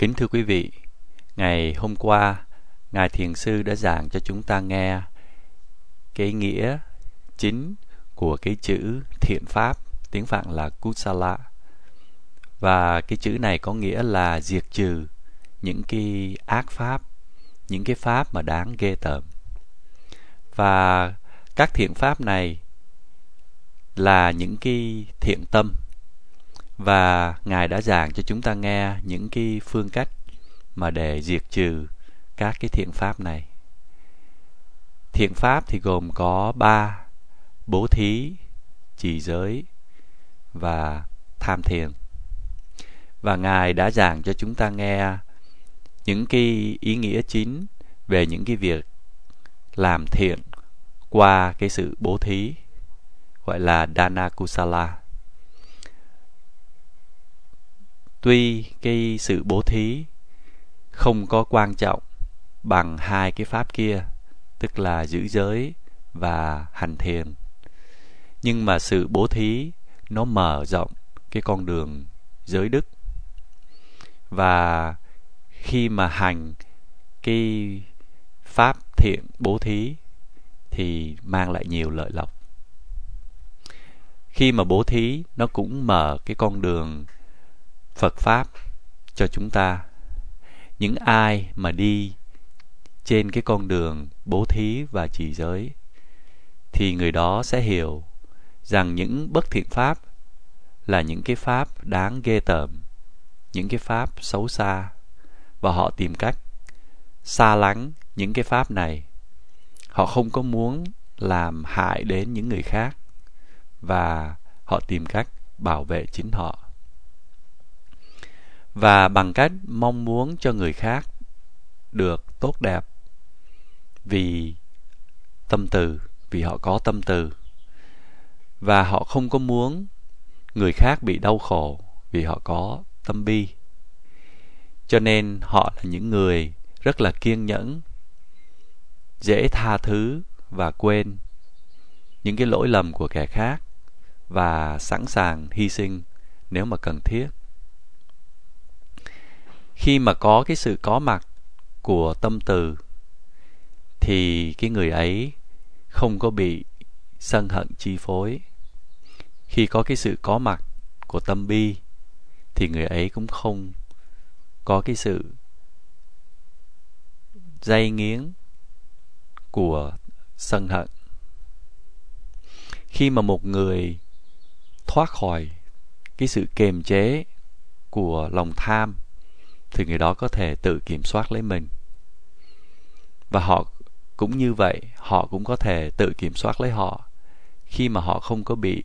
Kính thưa quý vị, ngày hôm qua, Ngài Thiền Sư đã giảng cho chúng ta nghe cái nghĩa chính của cái chữ thiện pháp, tiếng Phạn là Kusala. Và cái chữ này có nghĩa là diệt trừ những cái ác pháp, những cái pháp mà đáng ghê tởm. Và các thiện pháp này là những cái thiện tâm và ngài đã giảng cho chúng ta nghe những cái phương cách mà để diệt trừ các cái thiện pháp này. Thiện pháp thì gồm có ba bố thí, trì giới và tham thiền. Và ngài đã giảng cho chúng ta nghe những cái ý nghĩa chính về những cái việc làm thiện qua cái sự bố thí, gọi là dana kusala. Tuy cái sự bố thí không có quan trọng bằng hai cái pháp kia, tức là giữ giới và hành thiền. Nhưng mà sự bố thí nó mở rộng cái con đường giới đức. Và khi mà hành cái pháp thiện bố thí thì mang lại nhiều lợi lộc. Khi mà bố thí, nó cũng mở cái con đường Phật Pháp cho chúng ta. Những ai mà đi trên cái con đường bố thí và trì giới thì người đó sẽ hiểu rằng những bất thiện pháp là những cái pháp đáng ghê tởm, những cái pháp xấu xa và họ tìm cách xa lánh những cái pháp này. Họ không có muốn làm hại đến những người khác và họ tìm cách bảo vệ chính họ và bằng cách mong muốn cho người khác được tốt đẹp. Vì tâm từ, vì họ có tâm từ. Và họ không có muốn người khác bị đau khổ vì họ có tâm bi. Cho nên họ là những người rất là kiên nhẫn, dễ tha thứ và quên những cái lỗi lầm của kẻ khác và sẵn sàng hy sinh nếu mà cần thiết khi mà có cái sự có mặt của tâm từ, thì cái người ấy không có bị sân hận chi phối. Khi có cái sự có mặt của tâm bi, thì người ấy cũng không có cái sự dây nghiến của sân hận. Khi mà một người thoát khỏi cái sự kềm chế của lòng tham thì người đó có thể tự kiểm soát lấy mình. Và họ cũng như vậy, họ cũng có thể tự kiểm soát lấy họ khi mà họ không có bị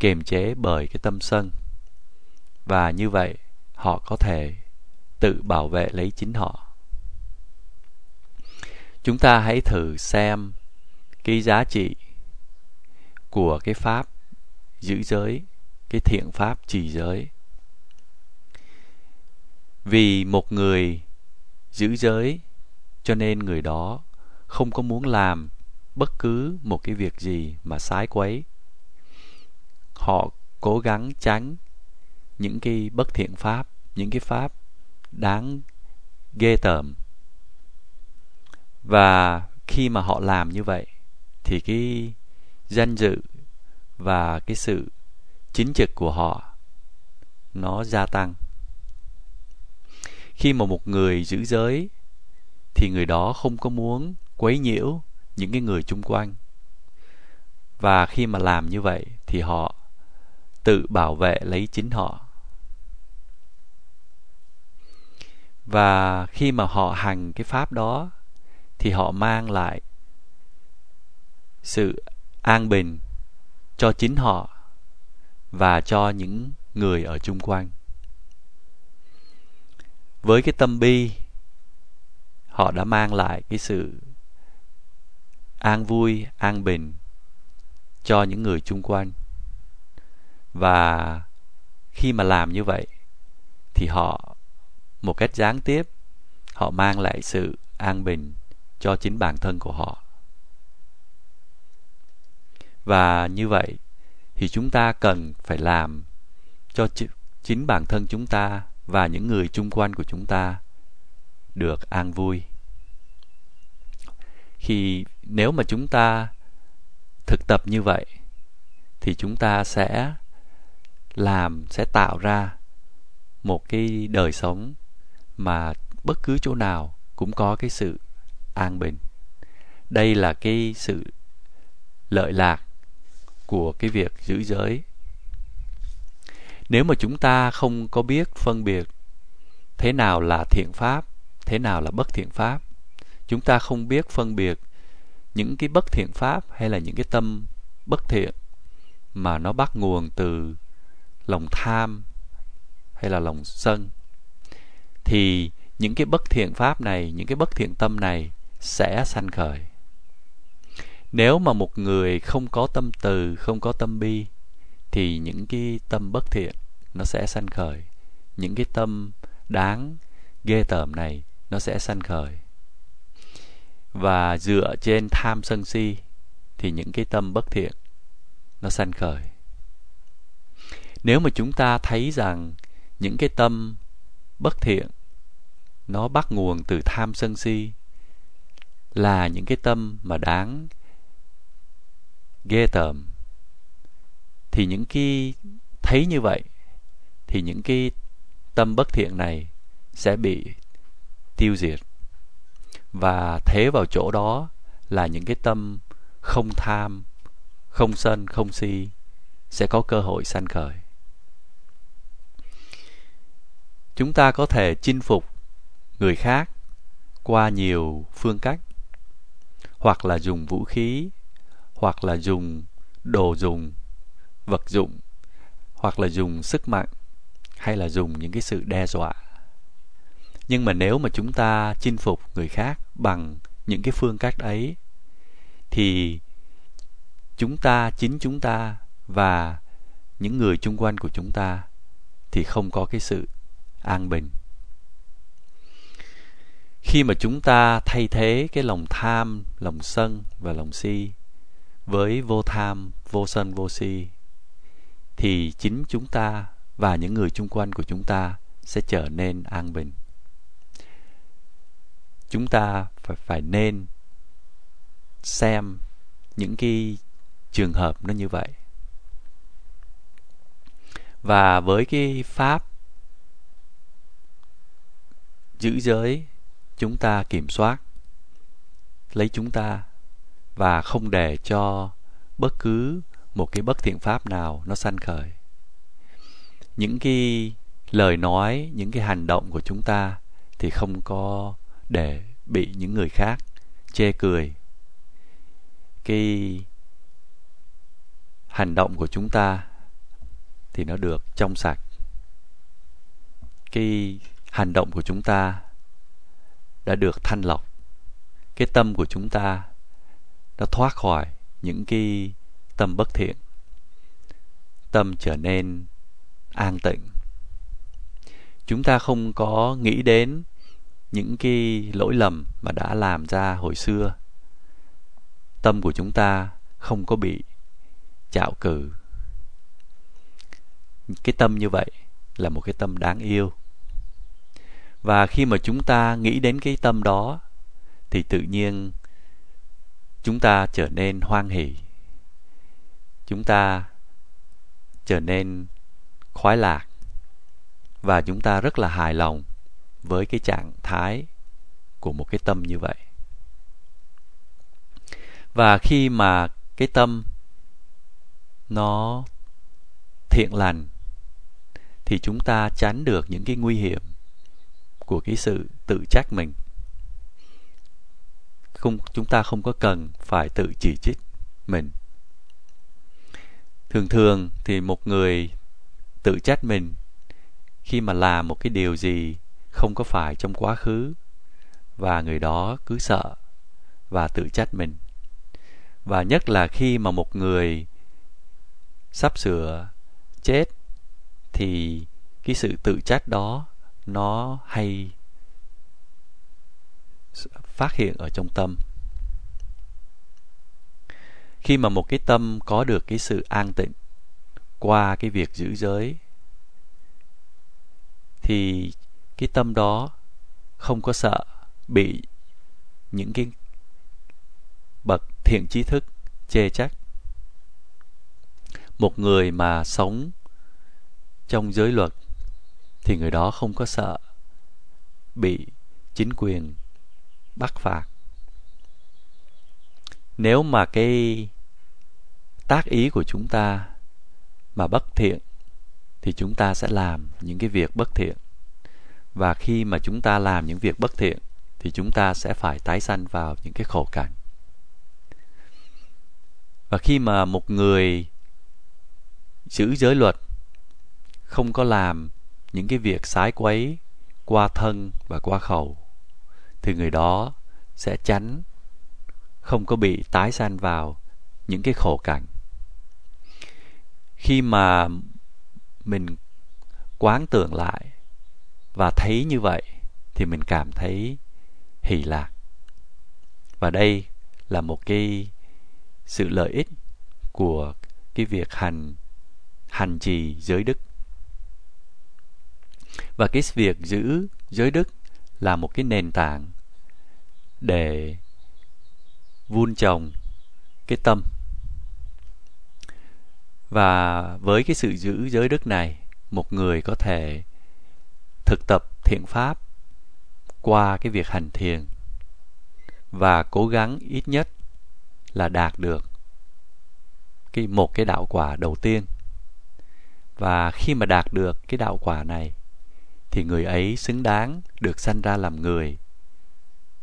kiềm chế bởi cái tâm sân. Và như vậy, họ có thể tự bảo vệ lấy chính họ. Chúng ta hãy thử xem cái giá trị của cái pháp giữ giới, cái thiện pháp trì giới vì một người giữ giới, cho nên người đó không có muốn làm bất cứ một cái việc gì mà sái quấy họ cố gắng tránh những cái bất thiện pháp, những cái pháp đáng ghê tởm. Và khi mà họ làm như vậy, thì cái danh dự và cái sự chính trực của họ nó gia tăng khi mà một người giữ giới, thì người đó không có muốn quấy nhiễu những cái người chung quanh. Và khi mà làm như vậy, thì họ tự bảo vệ lấy chính họ. Và khi mà họ hành cái pháp đó, thì họ mang lại sự an bình cho chính họ và cho những người ở chung quanh với cái tâm bi, họ đã mang lại cái sự an vui, an bình cho những người chung quanh. Và khi mà làm như vậy, thì họ, một cách gián tiếp, họ mang lại sự an bình cho chính bản thân của họ. Và như vậy thì chúng ta cần phải làm cho chính bản thân chúng ta và những người chung quanh của chúng ta được an vui. Khi, nếu mà chúng ta thực tập như vậy, thì chúng ta sẽ làm, sẽ tạo ra một cái đời sống mà bất cứ chỗ nào cũng có cái sự an bình. Đây là cái sự lợi lạc của cái việc giữ giới nếu mà chúng ta không có biết phân biệt thế nào là thiện pháp, thế nào là bất thiện pháp, chúng ta không biết phân biệt những cái bất thiện pháp hay là những cái tâm bất thiện mà nó bắt nguồn từ lòng tham hay là lòng sân, thì những cái bất thiện pháp này, những cái bất thiện tâm này sẽ sanh khởi. Nếu mà một người không có tâm từ, không có tâm bi thì những cái tâm bất thiện nó sẽ sanh khởi. Những cái tâm đáng ghê tởm này nó sẽ sanh khởi. Và dựa trên tham sân si thì những cái tâm bất thiện nó sanh khởi. Nếu mà chúng ta thấy rằng những cái tâm bất thiện nó bắt nguồn từ tham sân si là những cái tâm mà đáng ghê tởm thì những cái thấy như vậy, thì những cái tâm bất thiện này sẽ bị tiêu diệt. Và thế vào chỗ đó là những cái tâm không tham, không sân, không si sẽ có cơ hội sanh khởi. Chúng ta có thể chinh phục người khác qua nhiều phương cách, hoặc là dùng vũ khí, hoặc là dùng đồ dùng vật dụng hoặc là dùng sức mạnh hay là dùng những cái sự đe dọa. Nhưng mà nếu mà chúng ta chinh phục người khác bằng những cái phương cách ấy, thì chúng ta, chính chúng ta và những người chung quanh của chúng ta thì không có cái sự an bình. Khi mà chúng ta thay thế cái lòng tham, lòng sân và lòng si với vô tham, vô sân, vô si thì chính chúng ta và những người chung quanh của chúng ta sẽ trở nên an bình. Chúng ta phải phải nên xem những cái trường hợp nó như vậy. Và với cái pháp giữ giới, chúng ta kiểm soát, lấy chúng ta và không để cho bất cứ một cái bất thiện pháp nào nó sanh khởi. Những cái lời nói, những cái hành động của chúng ta thì không có để bị những người khác chê cười. Cái hành động của chúng ta thì nó được trong sạch. Cái hành động của chúng ta đã được thanh lọc. Cái tâm của chúng ta đã thoát khỏi những cái tâm bất thiện. Tâm trở nên an tịnh. Chúng ta không có nghĩ đến những cái lỗi lầm mà đã làm ra hồi xưa. Tâm của chúng ta không có bị chạo cử cái tâm như vậy là một cái tâm đáng yêu. Và khi mà chúng ta nghĩ đến cái tâm đó, thì tự nhiên chúng ta trở nên hoan hỷ chúng ta trở nên khoái lạc và chúng ta rất là hài lòng với cái trạng thái của một cái tâm như vậy. Và khi mà cái tâm nó thiện lành, thì chúng ta tránh được những cái nguy hiểm của cái sự tự trách mình. Không, chúng ta không có cần phải tự chỉ trích mình thường thường thì một người tự trách mình khi mà làm một cái điều gì không có phải trong quá khứ, và người đó cứ sợ và tự trách mình. Và nhất là khi mà một người sắp sửa chết thì cái sự tự trách đó nó hay phát hiện ở trong tâm khi mà một cái tâm có được cái sự an tịnh qua cái việc giữ giới, thì cái tâm đó không có sợ bị những cái bậc thiện trí thức chê trách. Một người mà sống trong giới luật thì người đó không có sợ bị chính quyền bắt phạt. Nếu mà cái tác ý của chúng ta mà bất thiện, thì chúng ta sẽ làm những cái việc bất thiện. Và khi mà chúng ta làm những việc bất thiện, thì chúng ta sẽ phải tái sanh vào những cái khổ cảnh. Và khi mà một người giữ giới luật, không có làm những cái việc sái quấy qua thân và qua khẩu, thì người đó sẽ tránh không có bị tái sanh vào những cái khổ cảnh khi mà mình quán tưởng lại và thấy như vậy thì mình cảm thấy hỷ lạc. Và đây là một cái sự lợi ích của cái việc hành hành trì giới đức. Và cái việc giữ giới đức là một cái nền tảng để vun trồng cái tâm và với cái sự giữ giới đức này, một người có thể thực tập thiện pháp qua cái việc hành thiền và cố gắng ít nhất là đạt được cái một cái đạo quả đầu tiên và khi mà đạt được cái đạo quả này, thì người ấy xứng đáng được sanh ra làm người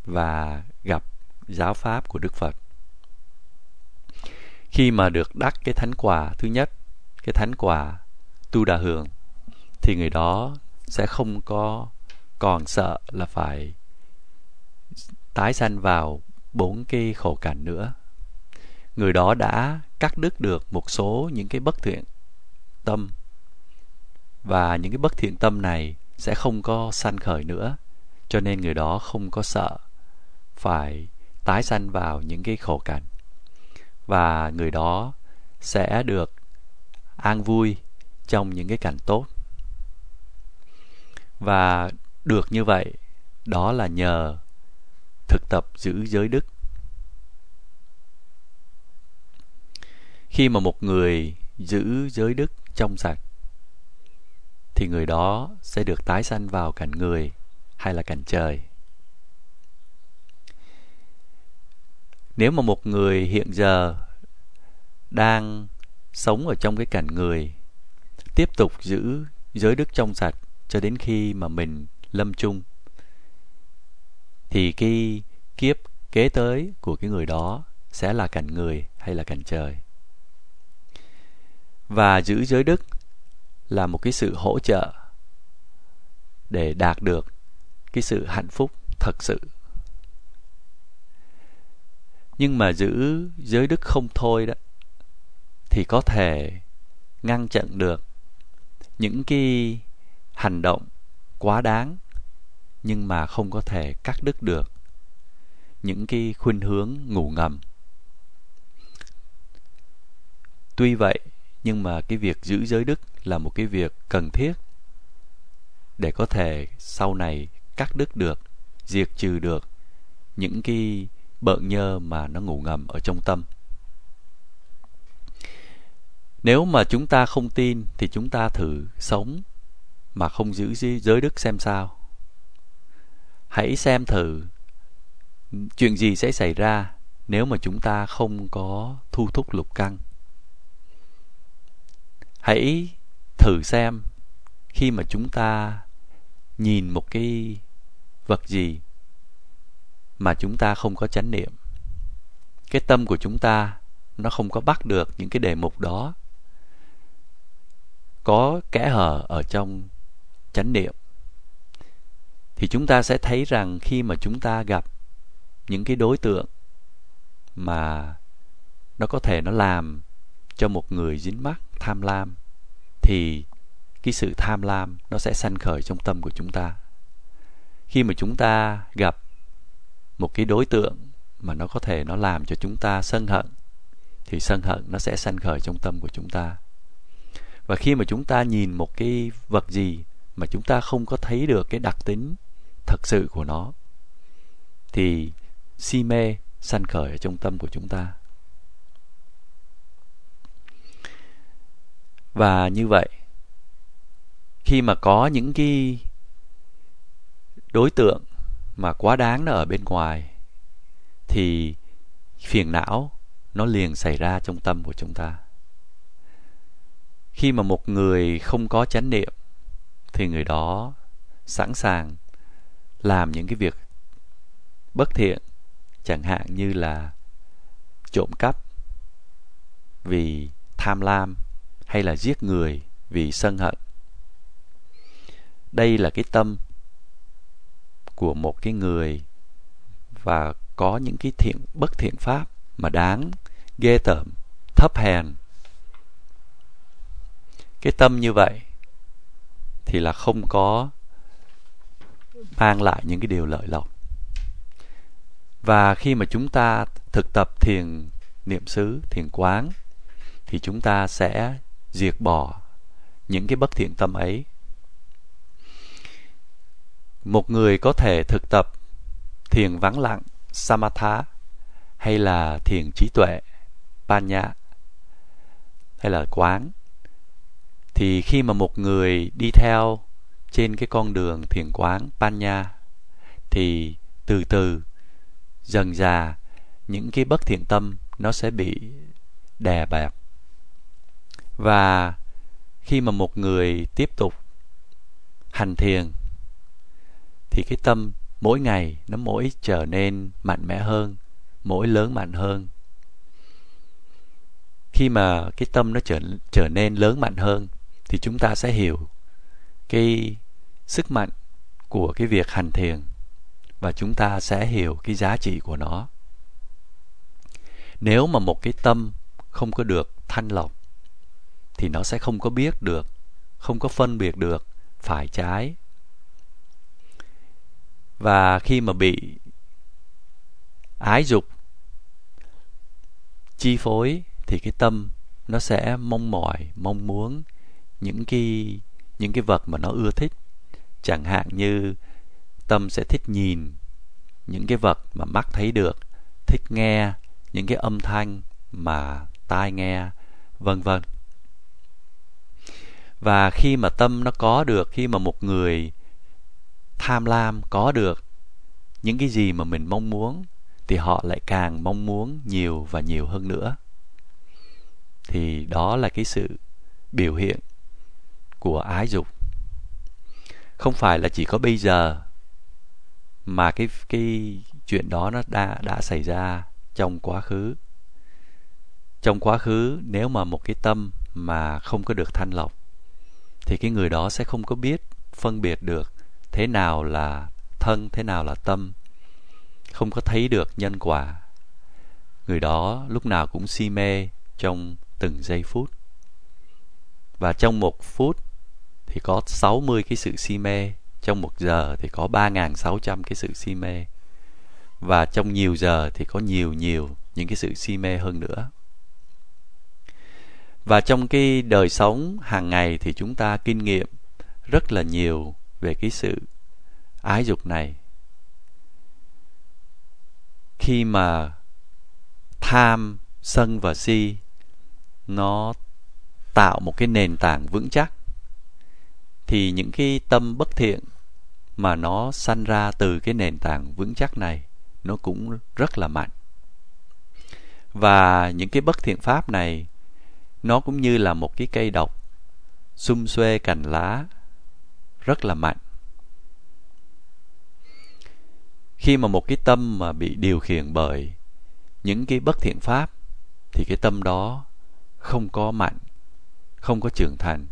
và gặp giáo pháp của Đức Phật. Khi mà được đắc cái thánh quả thứ nhất, cái thánh quả tu đà hưởng thì người đó sẽ không có còn sợ là phải tái sanh vào bốn cái khổ cảnh nữa. Người đó đã cắt đứt được một số những cái bất thiện tâm và những cái bất thiện tâm này sẽ không có sanh khởi nữa cho nên người đó không có sợ phải tái sanh vào những cái khổ cảnh và người đó sẽ được an vui trong những cái cảnh tốt và được như vậy, đó là nhờ thực tập giữ giới đức khi mà một người giữ giới đức trong sạch, thì người đó sẽ được tái sanh vào cảnh người hay là cảnh trời. Nếu mà một người hiện giờ đang sống ở trong cái cảnh người, tiếp tục giữ giới đức trong sạch cho đến khi mà mình lâm chung, thì cái kiếp kế tới của cái người đó sẽ là cảnh người hay là cảnh trời. Và giữ giới đức là một cái sự hỗ trợ để đạt được cái sự hạnh phúc thật sự nhưng mà giữ giới đức không thôi đó, thì có thể ngăn chặn được những cái hành động quá đáng, nhưng mà không có thể cắt đứt được những cái khuynh hướng ngủ ngầm. Tuy vậy, nhưng mà cái việc giữ giới đức là một cái việc cần thiết để có thể sau này cắt đứt được, diệt trừ được những cái bợn nhơ mà nó ngủ ngầm ở trong tâm. Nếu mà chúng ta không tin thì chúng ta thử sống mà không giữ giới đức xem sao. Hãy xem thử chuyện gì sẽ xảy ra nếu mà chúng ta không có thu thúc lục căn hãy thử xem khi mà chúng ta nhìn một cái vật gì mà chúng ta không có chánh niệm. Cái tâm của chúng ta, nó không có bắt được những cái đề mục đó. Có kẽ hở ở trong chánh niệm, thì chúng ta sẽ thấy rằng khi mà chúng ta gặp những cái đối tượng mà nó có thể nó làm cho một người dính mắc tham lam, thì cái sự tham lam nó sẽ sanh khởi trong tâm của chúng ta. Khi mà chúng ta gặp một cái đối tượng mà nó có thể nó làm cho chúng ta sân hận, thì sân hận nó sẽ sanh khởi trong tâm của chúng ta. Và khi mà chúng ta nhìn một cái vật gì mà chúng ta không có thấy được cái đặc tính thật sự của nó, thì si mê sanh khởi ở trong tâm của chúng ta. Và như vậy, khi mà có những cái đối tượng mà quá đáng nó ở bên ngoài, thì phiền não nó liền xảy ra trong tâm của chúng ta. Khi mà một người không có chánh niệm, thì người đó sẵn sàng làm những cái việc bất thiện, chẳng hạn như là trộm cắp vì tham lam hay là giết người vì sân hận. Đây là cái tâm của một cái người và có những cái thiện, bất thiện pháp mà đáng ghê tởm, thấp hèn. Cái tâm như vậy thì là không có mang lại những cái điều lợi lộc. Và khi mà chúng ta thực tập thiền niệm xứ, thiền quán, thì chúng ta sẽ diệt bỏ những cái bất thiện tâm ấy một người có thể thực tập thiền vắng lặng, samatha, hay là thiền trí tuệ, panya, hay là quán, thì khi mà một người đi theo trên cái con đường thiền quán, panya, thì từ từ, dần dà, những cái bất thiện tâm nó sẽ bị đè bẹp. Và khi mà một người tiếp tục hành thiền thì cái tâm mỗi ngày nó mỗi trở nên mạnh mẽ hơn, mỗi lớn mạnh hơn. Khi mà cái tâm nó trở trở nên lớn mạnh hơn thì chúng ta sẽ hiểu cái sức mạnh của cái việc hành thiền và chúng ta sẽ hiểu cái giá trị của nó. Nếu mà một cái tâm không có được thanh lọc thì nó sẽ không có biết được, không có phân biệt được phải trái và khi mà bị ái dục, chi phối, thì cái tâm nó sẽ mong mỏi, mong muốn những cái những cái vật mà nó ưa thích. Chẳng hạn như tâm sẽ thích nhìn những cái vật mà mắt thấy được, thích nghe những cái âm thanh mà tai nghe, vân vân. Và khi mà tâm nó có được, khi mà một người tham lam có được. Những cái gì mà mình mong muốn thì họ lại càng mong muốn nhiều và nhiều hơn nữa. Thì đó là cái sự biểu hiện của ái dục. Không phải là chỉ có bây giờ mà cái cái chuyện đó nó đã đã xảy ra trong quá khứ. Trong quá khứ, nếu mà một cái tâm mà không có được thanh lọc, thì cái người đó sẽ không có biết, phân biệt được thế nào là thân, thế nào là tâm, không có thấy được nhân quả. Người đó lúc nào cũng si mê trong từng giây phút. Và trong một phút thì có 60 cái sự si mê, trong một giờ thì có 3.600 cái sự si mê. Và trong nhiều giờ thì có nhiều nhiều những cái sự si mê hơn nữa. Và trong cái đời sống hàng ngày thì chúng ta kinh nghiệm rất là nhiều về cái sự ái dục này. Khi mà tham, sân và si, nó tạo một cái nền tảng vững chắc, thì những cái tâm bất thiện mà nó sanh ra từ cái nền tảng vững chắc này, nó cũng rất là mạnh. Và những cái bất thiện pháp này, nó cũng như là một cái cây độc xum xuê cành lá rất là mạnh. Khi mà một cái tâm mà bị điều khiển bởi những cái bất thiện pháp, thì cái tâm đó không có mạnh, không có trưởng thành.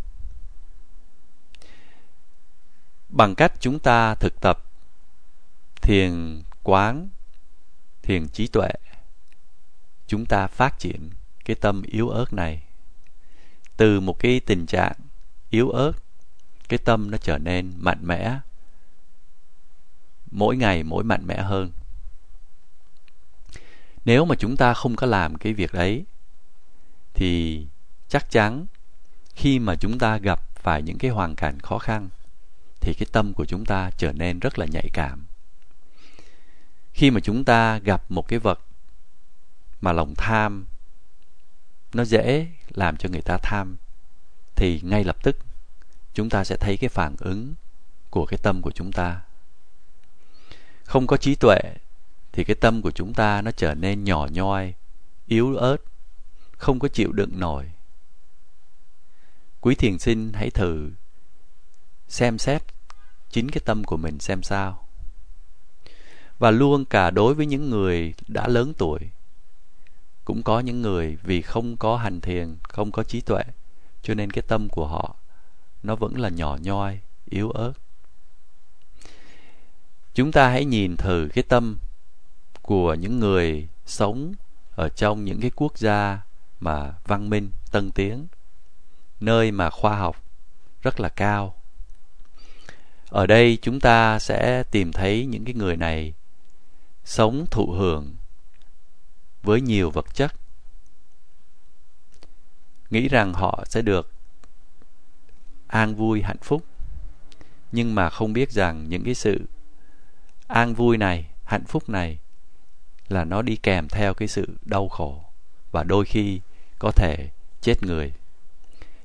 Bằng cách chúng ta thực tập thiền quán, thiền trí tuệ, chúng ta phát triển cái tâm yếu ớt này. Từ một cái tình trạng yếu ớt cái tâm nó trở nên mạnh mẽ. Mỗi ngày mỗi mạnh mẽ hơn. Nếu mà chúng ta không có làm cái việc đấy, thì chắc chắn khi mà chúng ta gặp phải những cái hoàn cảnh khó khăn, thì cái tâm của chúng ta trở nên rất là nhạy cảm. Khi mà chúng ta gặp một cái vật mà lòng tham nó dễ làm cho người ta tham, thì ngay lập tức chúng ta sẽ thấy cái phản ứng của cái tâm của chúng ta. Không có trí tuệ thì cái tâm của chúng ta nó trở nên nhỏ nhoi, yếu ớt, không có chịu đựng nổi. Quý thiền sinh hãy thử xem xét chính cái tâm của mình xem sao. Và luôn cả đối với những người đã lớn tuổi, cũng có những người vì không có hành thiền, không có trí tuệ, cho nên cái tâm của họ nó vẫn là nhỏ nhoi, yếu ớt. Chúng ta hãy nhìn thử cái tâm của những người sống ở trong những cái quốc gia mà văn minh, tân tiến, nơi mà khoa học rất là cao. Ở đây chúng ta sẽ tìm thấy những cái người này sống thụ hưởng với nhiều vật chất. Nghĩ rằng họ sẽ được an vui hạnh phúc. Nhưng mà không biết rằng những cái sự an vui này, hạnh phúc này là nó đi kèm theo cái sự đau khổ và đôi khi có thể chết người.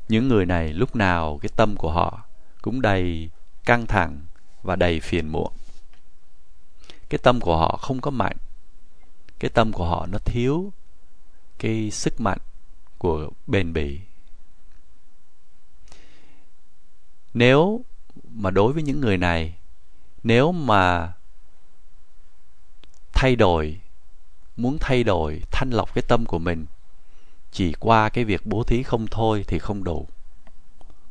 Những người này lúc nào cái tâm của họ cũng đầy căng thẳng và đầy phiền muộn. Cái tâm của họ không có mạnh, cái tâm của họ nó thiếu cái sức mạnh của bền bỉ. Nếu mà đối với những người này, nếu mà thay đổi, muốn thay đổi, thanh lọc cái tâm của mình, chỉ qua cái việc bố thí không thôi thì không đủ.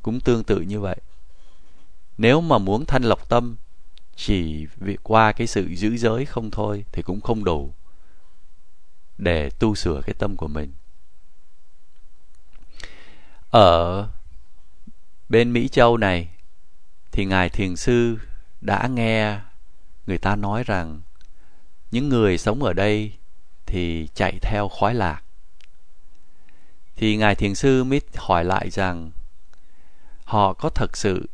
Cũng tương tự như vậy. Nếu mà muốn thanh lọc tâm, chỉ việc qua cái sự giữ giới không thôi thì cũng không đủ để tu sửa cái tâm của mình. Ở bên mỹ châu này, thì ngài thiền sư đã nghe người ta nói rằng những người sống ở đây thì chạy theo khoái lạc. Thì ngài thiền sư mới hỏi lại rằng họ có thật sự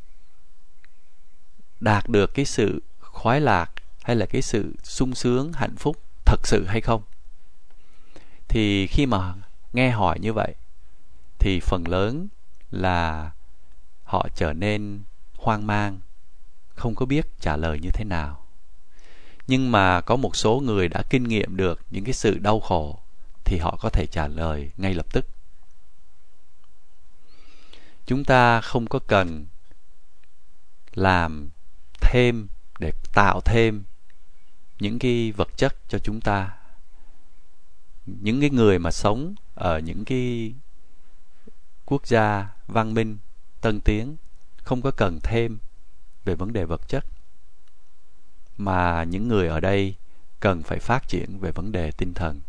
đạt được cái sự khoái lạc hay là cái sự sung sướng, hạnh phúc thật sự hay không? Thì khi mà nghe hỏi như vậy, thì phần lớn là họ trở nên hoang mang, không có biết trả lời như thế nào. Nhưng mà có một số người đã kinh nghiệm được những cái sự đau khổ thì họ có thể trả lời ngay lập tức. Chúng ta không có cần làm thêm để tạo thêm những cái vật chất cho chúng ta. Những cái người mà sống ở những cái quốc gia văn minh tân tiến, không có cần thêm về vấn đề vật chất. Mà những người ở đây cần phải phát triển về vấn đề tinh thần.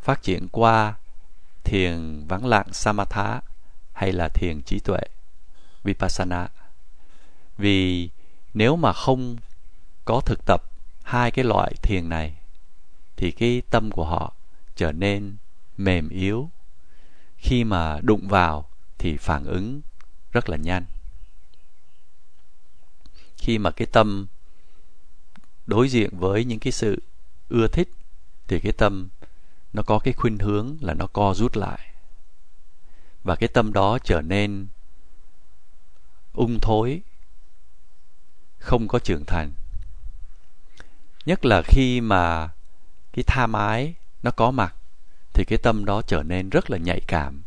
Phát triển qua thiền vắng lặng samatha hay là thiền trí tuệ, vipassana. Vì nếu mà không có thực tập hai cái loại thiền này, thì cái tâm của họ trở nên mềm yếu khi mà đụng vào thì phản ứng rất là nhanh. Khi mà cái tâm đối diện với những cái sự ưa thích thì cái tâm nó có cái khuynh hướng là nó co rút lại. Và cái tâm đó trở nên ung thối, không có trưởng thành. Nhất là khi mà cái tham ái nó có mặt thì cái tâm đó trở nên rất là nhạy cảm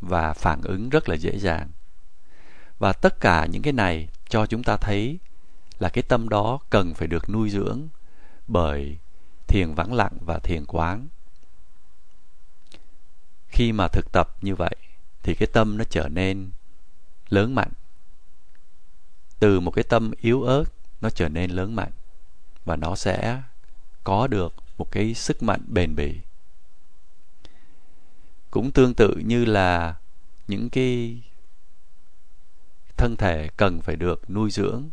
và phản ứng rất là dễ dàng. Và tất cả những cái này cho chúng ta thấy là cái tâm đó cần phải được nuôi dưỡng bởi thiền vắng lặng và thiền quán. Khi mà thực tập như vậy thì cái tâm nó trở nên lớn mạnh. Từ một cái tâm yếu ớt, nó trở nên lớn mạnh và nó sẽ có được một cái sức mạnh bền bỉ cũng tương tự như là những cái thân thể cần phải được nuôi dưỡng,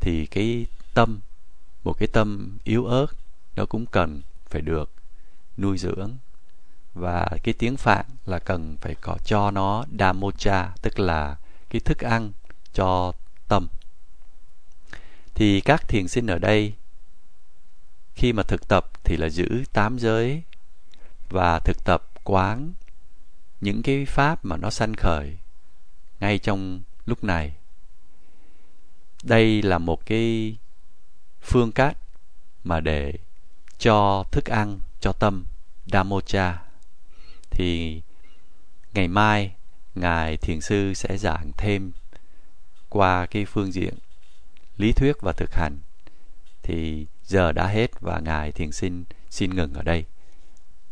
thì cái tâm, một cái tâm yếu ớt, nó cũng cần phải được nuôi dưỡng. Và cái tiếng phạn là cần phải có cho nó damocha tức là cái thức ăn cho tâm. Thì các thiền sinh ở đây, khi mà thực tập thì là giữ tám giới và thực tập quán những cái pháp mà nó sanh khởi ngay trong lúc này. Đây là một cái phương cách mà để cho thức ăn, cho tâm Damocha thì ngày mai ngài thiền sư sẽ giảng thêm qua cái phương diện lý thuyết và thực hành. Thì giờ đã hết và ngài thiền sinh xin ngừng ở đây